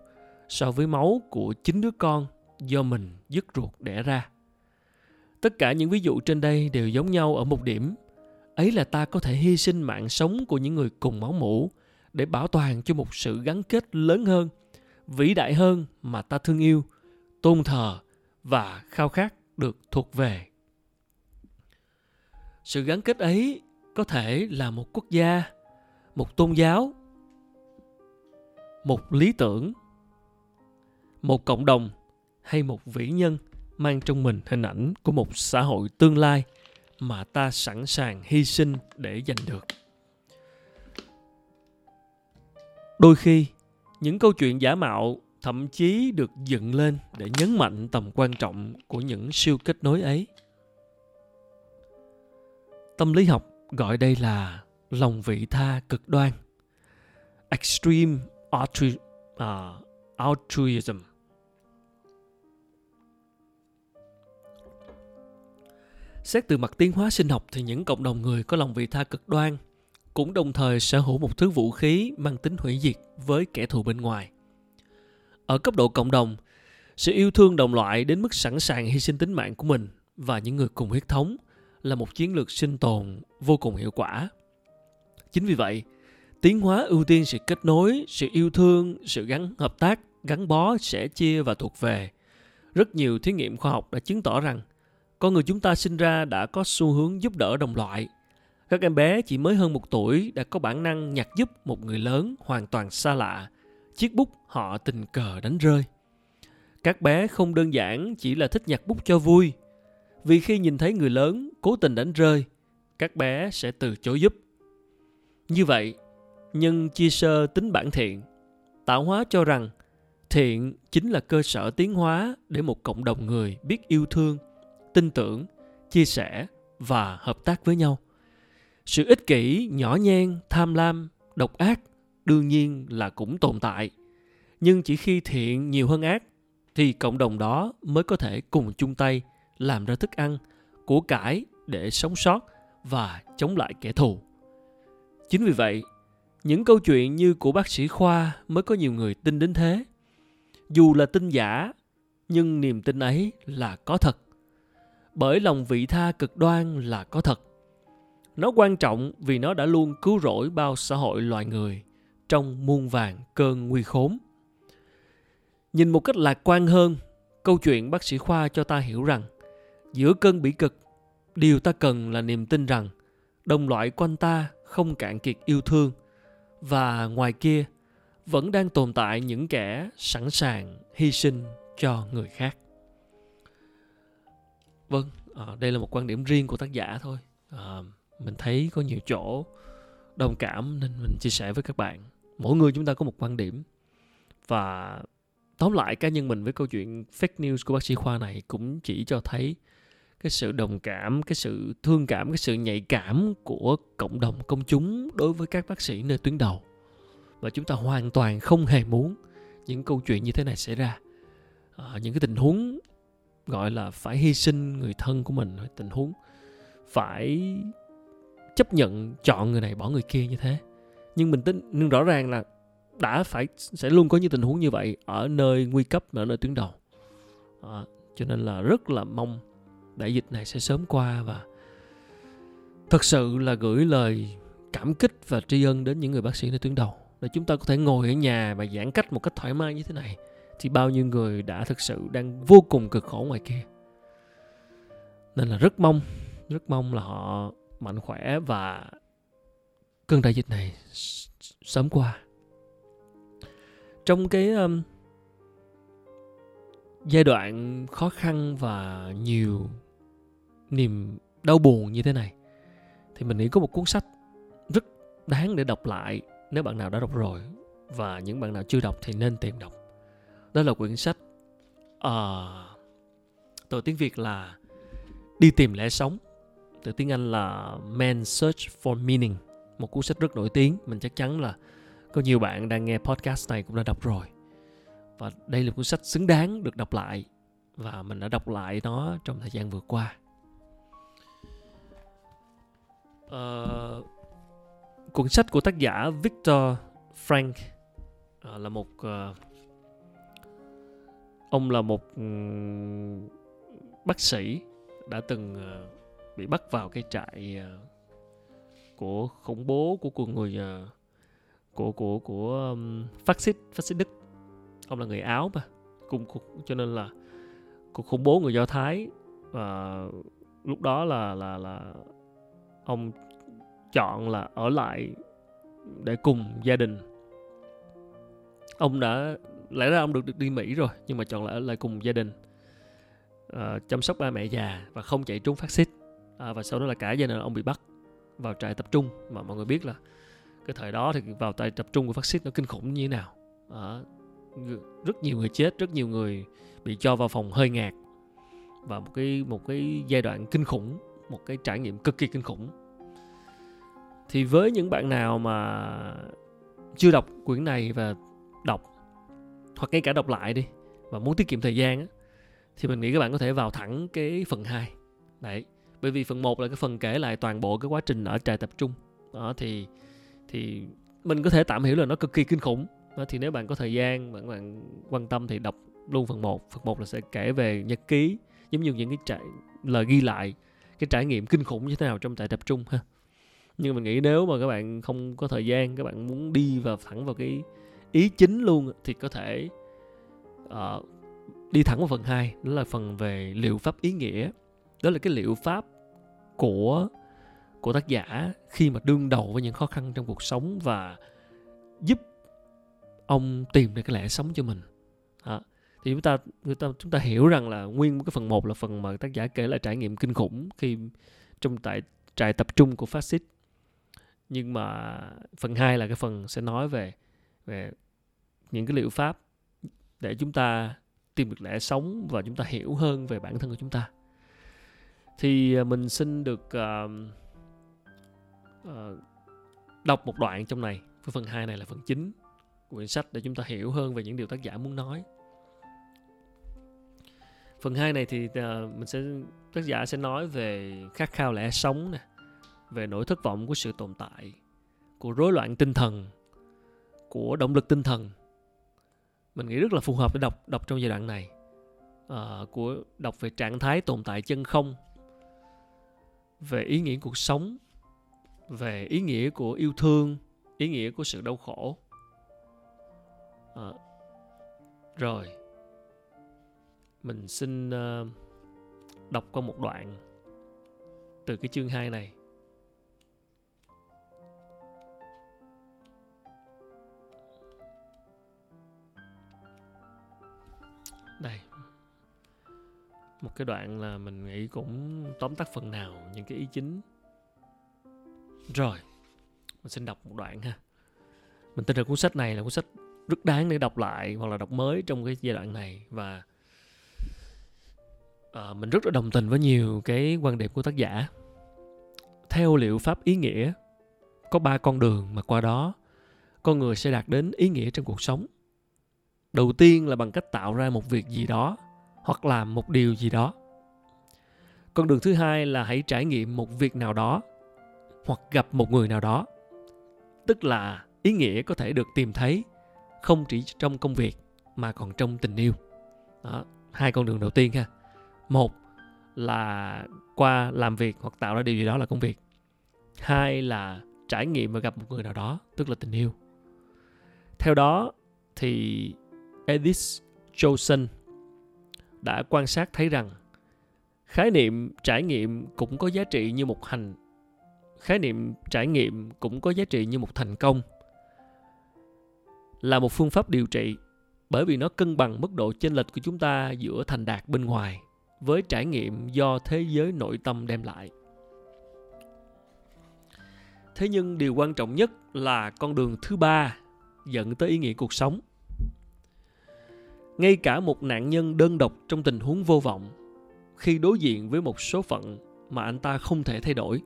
so với máu của chính đứa con do mình dứt ruột đẻ ra. Tất cả những ví dụ trên đây đều giống nhau ở một điểm, ấy là ta có thể hy sinh mạng sống của những người cùng máu mủ để bảo toàn cho một sự gắn kết lớn hơn, vĩ đại hơn mà ta thương yêu, tôn thờ và khao khát được thuộc về. Sự gắn kết ấy có thể là một quốc gia, một tôn giáo, một lý tưởng một cộng đồng hay một vĩ nhân mang trong mình hình ảnh của một xã hội tương lai mà ta sẵn sàng hy sinh để giành được. Đôi khi những câu chuyện giả mạo thậm chí được dựng lên để nhấn mạnh tầm quan trọng của những siêu kết nối ấy. Tâm lý học gọi đây là lòng vị tha cực đoan extreme altru- uh, altruism. Xét từ mặt tiến hóa sinh học thì những cộng đồng người có lòng vị tha cực đoan cũng đồng thời sở hữu một thứ vũ khí mang tính hủy diệt với kẻ thù bên ngoài. Ở cấp độ cộng đồng, sự yêu thương đồng loại đến mức sẵn sàng hy sinh tính mạng của mình và những người cùng huyết thống là một chiến lược sinh tồn vô cùng hiệu quả. Chính vì vậy, tiến hóa ưu tiên sự kết nối, sự yêu thương, sự gắn hợp tác, gắn bó, sẻ chia và thuộc về. Rất nhiều thí nghiệm khoa học đã chứng tỏ rằng con người chúng ta sinh ra đã có xu hướng giúp đỡ đồng loại. Các em bé chỉ mới hơn một tuổi đã có bản năng nhặt giúp một người lớn hoàn toàn xa lạ, chiếc bút họ tình cờ đánh rơi. Các bé không đơn giản chỉ là thích nhặt bút cho vui, vì khi nhìn thấy người lớn cố tình đánh rơi, các bé sẽ từ chối giúp. Như vậy, nhân chia sơ tính bản thiện, tạo hóa cho rằng thiện chính là cơ sở tiến hóa để một cộng đồng người biết yêu thương tin tưởng, chia sẻ và hợp tác với nhau. Sự ích kỷ, nhỏ nhen, tham lam, độc ác đương nhiên là cũng tồn tại. Nhưng chỉ khi thiện nhiều hơn ác, thì cộng đồng đó mới có thể cùng chung tay làm ra thức ăn, của cải để sống sót và chống lại kẻ thù. Chính vì vậy, những câu chuyện như của bác sĩ khoa mới có nhiều người tin đến thế. Dù là tin giả, nhưng niềm tin ấy là có thật bởi lòng vị tha cực đoan là có thật. Nó quan trọng vì nó đã luôn cứu rỗi bao xã hội loài người trong muôn vàng cơn nguy khốn. Nhìn một cách lạc quan hơn, câu chuyện bác sĩ khoa cho ta hiểu rằng, giữa cơn bỉ cực, điều ta cần là niềm tin rằng đồng loại quanh ta không cạn kiệt yêu thương và ngoài kia vẫn đang tồn tại những kẻ sẵn sàng hy sinh cho người khác vâng à, đây là một quan điểm riêng của tác giả thôi. À, mình thấy có nhiều chỗ đồng cảm nên mình chia sẻ với các bạn. Mỗi người chúng ta có một quan điểm. Và tóm lại cá nhân mình với câu chuyện fake news của bác sĩ khoa này cũng chỉ cho thấy cái sự đồng cảm cái sự thương cảm cái sự nhạy cảm của cộng đồng công chúng đối với các bác sĩ nơi tuyến đầu. Và chúng ta hoàn toàn không hề muốn những câu chuyện như thế này xảy ra. À, những cái tình huống gọi là phải hy sinh người thân của mình tình huống. Phải chấp nhận chọn người này bỏ người kia như thế. Nhưng mình tính, nhưng rõ ràng là đã phải sẽ luôn có những tình huống như vậy ở nơi nguy cấp ở nơi tuyến đầu. À, cho nên là rất là mong đại dịch này sẽ sớm qua và thật sự là gửi lời cảm kích và tri ân đến những người bác sĩ nơi tuyến đầu để chúng ta có thể ngồi ở nhà và giãn cách một cách thoải mái như thế này thì bao nhiêu người đã thực sự đang vô cùng cực khổ ngoài kia. Nên là rất mong rất mong là họ mạnh khỏe và cơn đại dịch này sớm qua. Trong cái um, giai đoạn khó khăn và nhiều niềm đau buồn như thế này thì mình nghĩ có một cuốn sách rất đáng để đọc lại nếu bạn nào đã đọc rồi. Và những bạn nào chưa đọc thì nên tìm đọc đó là quyển sách uh, từ tiếng việt là đi tìm lẽ sống. Từ tiếng anh là man search for meaning một cuốn sách rất nổi tiếng. Mình chắc chắn là có nhiều bạn đang nghe podcast này cũng đã đọc rồi. Và đây là cuốn sách xứng đáng được đọc lại và mình đã đọc lại nó trong thời gian vừa qua. Uh, cuốn sách của tác giả Victor Frank uh, là một uh, ông là một ừ, bác sĩ đã từng ờ, bị bắt vào cái trại ờ, của khủng bố của cuộc người ờ, của của của um, phát xít phát xít đức. Ông là người áo mà cùng cho nên là cuộc khủng bố người do thái và lúc đó là là là ông chọn là ở lại để cùng gia đình. Ông đã lẽ ra ông được, được đi Mỹ rồi nhưng mà chọn là ở lại cùng gia đình uh, chăm sóc ba mẹ già và không chạy trốn phát xít. Uh, và sau đó là cả gia đình ông bị bắt vào trại tập trung. Mà mọi người biết là cái thời đó thì vào trại tập trung của phát xít nó kinh khủng như thế nào. Uh, rất nhiều người chết rất nhiều người bị cho vào phòng hơi ngạt. Và một cái một cái giai đoạn kinh khủng một cái trải nghiệm cực kỳ kinh khủng. Thì với những bạn nào mà chưa đọc quyển này và đọc hoặc ngay cả đọc lại đi và muốn tiết kiệm thời gian á, thì mình nghĩ các bạn có thể vào thẳng cái phần 2 đấy bởi vì phần 1 là cái phần kể lại toàn bộ cái quá trình ở trại tập trung. Đó thì thì mình có thể tạm hiểu là nó cực kỳ kinh khủng. Đó, thì nếu bạn có thời gian bạn bạn quan tâm thì đọc luôn phần 1 phần 1 là sẽ kể về nhật ký giống như những cái trại lời ghi lại cái trải nghiệm kinh khủng như thế nào trong trại tập trung ha. Nhưng mình nghĩ nếu mà các bạn không có thời gian các bạn muốn đi vào thẳng vào cái ý chính luôn thì có thể uh, đi thẳng vào phần 2 đó là phần về liệu pháp ý nghĩa. Đó là cái liệu pháp của của tác giả khi mà đương đầu với những khó khăn trong cuộc sống và giúp ông tìm được cái lẽ sống cho mình. À, thì chúng ta người ta chúng ta hiểu rằng là nguyên cái phần một là phần mà tác giả kể lại trải nghiệm kinh khủng khi trong tại trại tập trung của phát xít nhưng mà phần 2 là cái phần sẽ nói về về những cái liệu pháp để chúng ta tìm được lẽ sống và chúng ta hiểu hơn về bản thân của chúng ta. Thì à, mình xin được uh, uh, đọc một đoạn trong này. Với phần 2 này là phần chính của quyển sách để chúng ta hiểu hơn về những điều tác giả muốn nói. Phần 2 này thì uh, mình sẽ tác giả sẽ nói về khát khao lẽ sống nè về nỗi thất vọng của sự tồn tại của rối loạn tinh thần của động lực tinh thần. Mình nghĩ rất là phù hợp để đọc đọc trong giai đoạn này. À, của đọc về trạng thái tồn tại chân không về ý nghĩa cuộc sống về ý nghĩa của yêu thương ý nghĩa của sự đau khổ. À, rồi mình xin uh, đọc qua một đoạn từ cái chương 2 này. Đây. Một cái đoạn là mình nghĩ cũng tóm tắt phần nào những cái ý chính. Rồi mình xin đọc một đoạn ha. Mình tin rằng cuốn sách này là cuốn sách rất đáng để đọc lại hoặc là đọc mới trong cái giai đoạn này và uh, mình rất là đồng tình với nhiều cái quan điểm của tác giả. Theo liệu pháp ý nghĩa có ba con đường mà qua đó con người sẽ đạt đến ý nghĩa trong cuộc sống đầu tiên là bằng cách tạo ra một việc gì đó, hoặc làm một điều gì đó. Con đường thứ hai là hãy trải nghiệm một việc nào đó, hoặc gặp một người nào đó. Tức là ý nghĩa có thể được tìm thấy, không chỉ trong công việc, mà còn trong tình yêu. Đó, hai con đường đầu tiên ha. Một là qua làm việc hoặc tạo ra điều gì đó là công việc. Hai là trải nghiệm và gặp một người nào đó, tức là tình yêu. Theo đó thì Edith Johnson đã quan sát thấy rằng khái niệm trải nghiệm cũng có giá trị như một hành, khái niệm trải nghiệm cũng có giá trị như một thành công, là một phương pháp điều trị bởi vì nó cân bằng mức độ chênh lệch của chúng ta giữa thành đạt bên ngoài với trải nghiệm do thế giới nội tâm đem lại. Thế nhưng điều quan trọng nhất là con đường thứ ba dẫn tới ý nghĩa cuộc sống ngay cả một nạn nhân đơn độc trong tình huống vô vọng, khi đối diện với một số phận mà anh ta không thể thay đổi,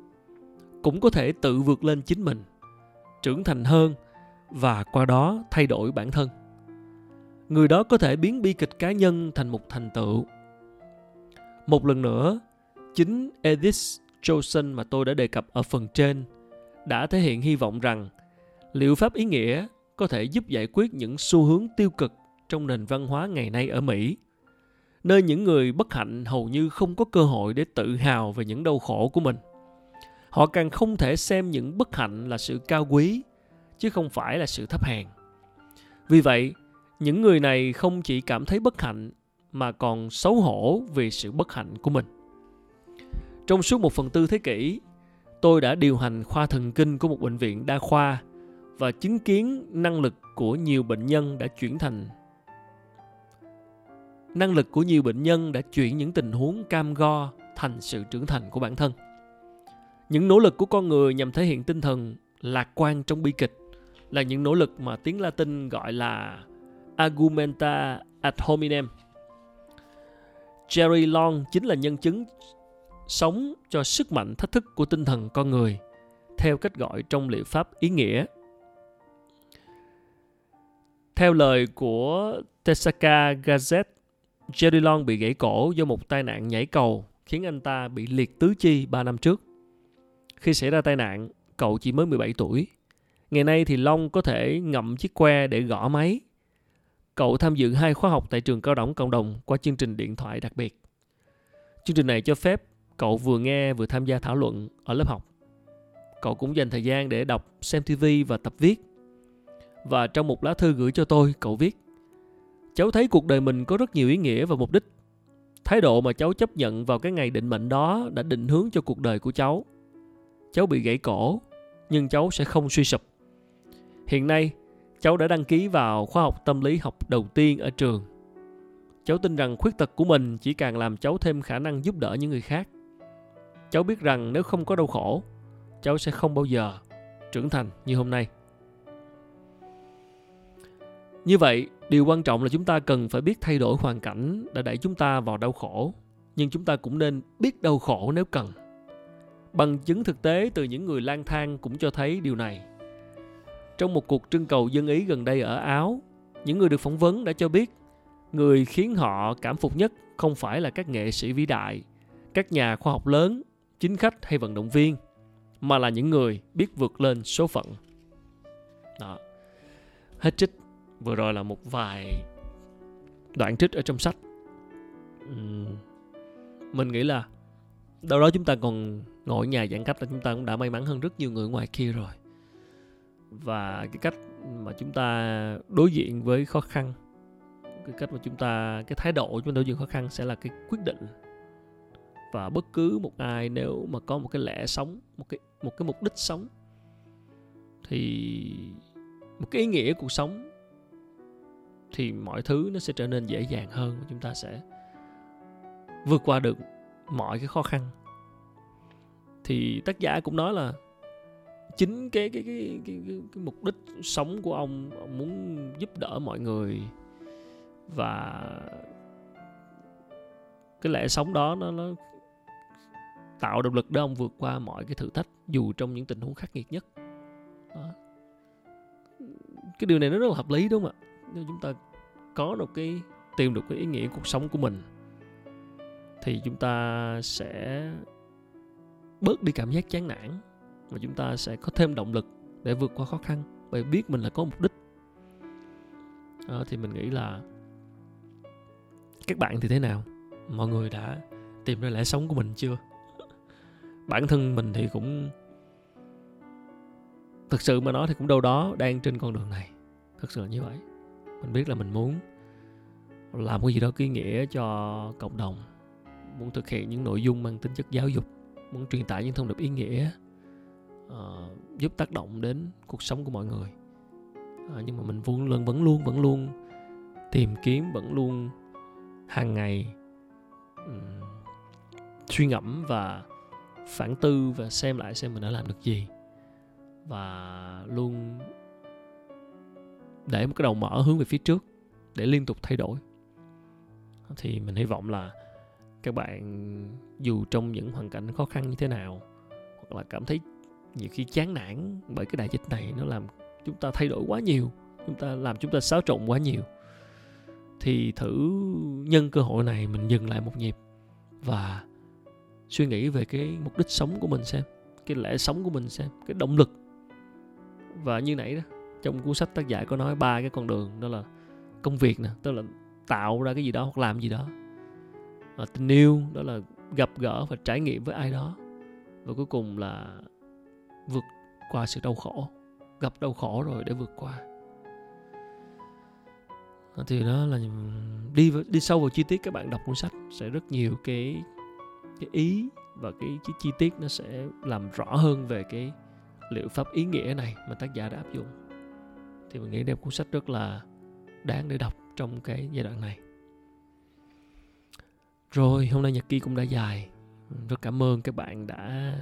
cũng có thể tự vượt lên chính mình, trưởng thành hơn và qua đó thay đổi bản thân. Người đó có thể biến bi kịch cá nhân thành một thành tựu. Một lần nữa, chính edith johnson mà tôi đã đề cập ở phần trên đã thể hiện hy vọng rằng liệu pháp ý nghĩa có thể giúp giải quyết những xu hướng tiêu cực trong nền văn hóa ngày nay ở Mỹ, nơi những người bất hạnh hầu như không có cơ hội để tự hào về những đau khổ của mình. Họ càng không thể xem những bất hạnh là sự cao quý, chứ không phải là sự thấp hèn. Vì vậy, những người này không chỉ cảm thấy bất hạnh mà còn xấu hổ vì sự bất hạnh của mình. Trong suốt một phần tư thế kỷ, tôi đã điều hành khoa thần kinh của một bệnh viện đa khoa và chứng kiến năng lực của nhiều bệnh nhân đã chuyển thành năng lực của nhiều bệnh nhân đã chuyển những tình huống cam go thành sự trưởng thành của bản thân. Những nỗ lực của con người nhằm thể hiện tinh thần lạc quan trong bi kịch là những nỗ lực mà tiếng latin gọi là argumenta ad hominem. Jerry long chính là nhân chứng sống cho sức mạnh thách thức của tinh thần con người theo cách gọi trong liệu pháp ý nghĩa. Theo lời của Tesaka Gazette, Jerry Long bị gãy cổ do một tai nạn nhảy cầu khiến anh ta bị liệt tứ chi 3 năm trước. Khi xảy ra tai nạn, cậu chỉ mới 17 tuổi. Ngày nay thì Long có thể ngậm chiếc que để gõ máy. Cậu tham dự hai khóa học tại trường cao đẳng cộng đồng qua chương trình điện thoại đặc biệt. Chương trình này cho phép cậu vừa nghe vừa tham gia thảo luận ở lớp học. Cậu cũng dành thời gian để đọc, xem TV và tập viết. Và trong một lá thư gửi cho tôi, cậu viết Cháu thấy cuộc đời mình có rất nhiều ý nghĩa và mục đích. thái độ mà cháu chấp nhận vào cái ngày định mệnh đó đã định hướng cho cuộc đời của cháu. Cháu bị gãy cổ, nhưng cháu sẽ không suy sụp. Hiện nay, cháu đã đăng ký vào khóa học tâm lý học đầu tiên ở trường. Cháu tin rằng khuyết tật của mình chỉ càng làm cháu thêm khả năng giúp đỡ những người khác. Cháu biết rằng nếu không có đau khổ, cháu sẽ không bao giờ trưởng thành như hôm nay như vậy, điều quan trọng là chúng ta cần phải biết thay đổi hoàn cảnh đã đẩy chúng ta vào đau khổ. Nhưng chúng ta cũng nên biết đau khổ nếu cần. Bằng chứng thực tế từ những người lang thang cũng cho thấy điều này. Trong một cuộc trưng cầu dân ý gần đây ở áo, những người được phỏng vấn đã cho biết, người khiến họ cảm phục nhất không phải là các nghệ sĩ vĩ đại, các nhà khoa học lớn, chính khách hay vận động viên, mà là những người biết vượt lên số phận. Đó. Hết trích vừa rồi là một vài đoạn trích ở trong sách. Mình nghĩ là đâu đó chúng ta còn ngồi nhà giãn cách là chúng ta cũng đã may mắn hơn rất nhiều người ngoài kia rồi. Và cái cách mà chúng ta đối diện với khó khăn, cái cách mà chúng ta, cái thái độ chúng ta đối diện khó khăn sẽ là cái quyết định. Và bất cứ một ai nếu mà có một cái lẽ sống, một cái một cái mục đích sống, thì một cái ý nghĩa cuộc sống thì mọi thứ nó sẽ trở nên dễ dàng hơn và chúng ta sẽ vượt qua được mọi cái khó khăn. Thì tác giả cũng nói là chính cái cái cái cái, cái, cái mục đích sống của ông, ông muốn giúp đỡ mọi người và cái lẽ sống đó nó nó tạo động lực để ông vượt qua mọi cái thử thách dù trong những tình huống khắc nghiệt nhất. Đó. cái điều này nó rất là hợp lý đúng không ạ? Nếu chúng ta có được cái tìm được cái ý nghĩa cuộc sống của mình thì chúng ta sẽ bớt đi cảm giác chán nản và chúng ta sẽ có thêm động lực để vượt qua khó khăn bởi biết mình là có mục đích. À, thì mình nghĩ là các bạn thì thế nào? Mọi người đã tìm ra lẽ sống của mình chưa? Bản thân mình thì cũng thực sự mà nói thì cũng đâu đó đang trên con đường này. Thực sự như vậy mình biết là mình muốn làm cái gì đó ý nghĩa cho cộng đồng muốn thực hiện những nội dung mang tính chất giáo dục muốn truyền tải những thông điệp ý nghĩa uh, giúp tác động đến cuộc sống của mọi người. Uh, nhưng mà mình vẫn luôn vẫn luôn vẫn luôn tìm kiếm vẫn luôn hàng ngày um, suy ngẫm và phản tư và xem lại xem mình đã làm được gì. Và luôn để một cái đầu mở hướng về phía trước để liên tục thay đổi. Thì mình hy vọng là các bạn dù trong những hoàn cảnh khó khăn như thế nào, hoặc là cảm thấy nhiều khi chán nản bởi cái đại dịch này nó làm chúng ta thay đổi quá nhiều, chúng ta làm chúng ta xáo trộn quá nhiều, thì thử nhân cơ hội này mình dừng lại một nhịp và suy nghĩ về cái mục đích sống của mình xem, cái lẽ sống của mình xem, cái động lực. Và như nãy đó trong cuốn sách tác giả có nói ba cái con đường đó là công việc nè tức là tạo ra cái gì đó hoặc làm gì đó. À, tình yêu đó là gặp gỡ và trải nghiệm với ai đó. Và cuối cùng là vượt qua sự đau khổ gặp đau khổ rồi để vượt qua. À, thì đó là đi đi sâu vào chi tiết các bạn đọc cuốn sách sẽ rất nhiều cái cái ý và cái, cái chi tiết nó sẽ làm rõ hơn về cái liệu pháp ý nghĩa này mà tác giả đã áp dụng thì mình nghĩ đây là cuốn sách rất là đáng để đọc trong cái giai đoạn này. Rồi, hôm nay nhật ký cũng đã dài. Rất cảm ơn các bạn đã,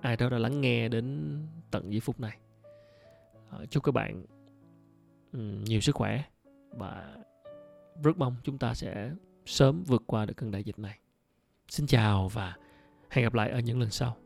ai đó đã lắng nghe đến tận giây phút này. Ờ, chúc các bạn nhiều sức khỏe và rất mong chúng ta sẽ sớm vượt qua được cơn đại dịch này. Xin chào và hẹn gặp lại ở những lần sau.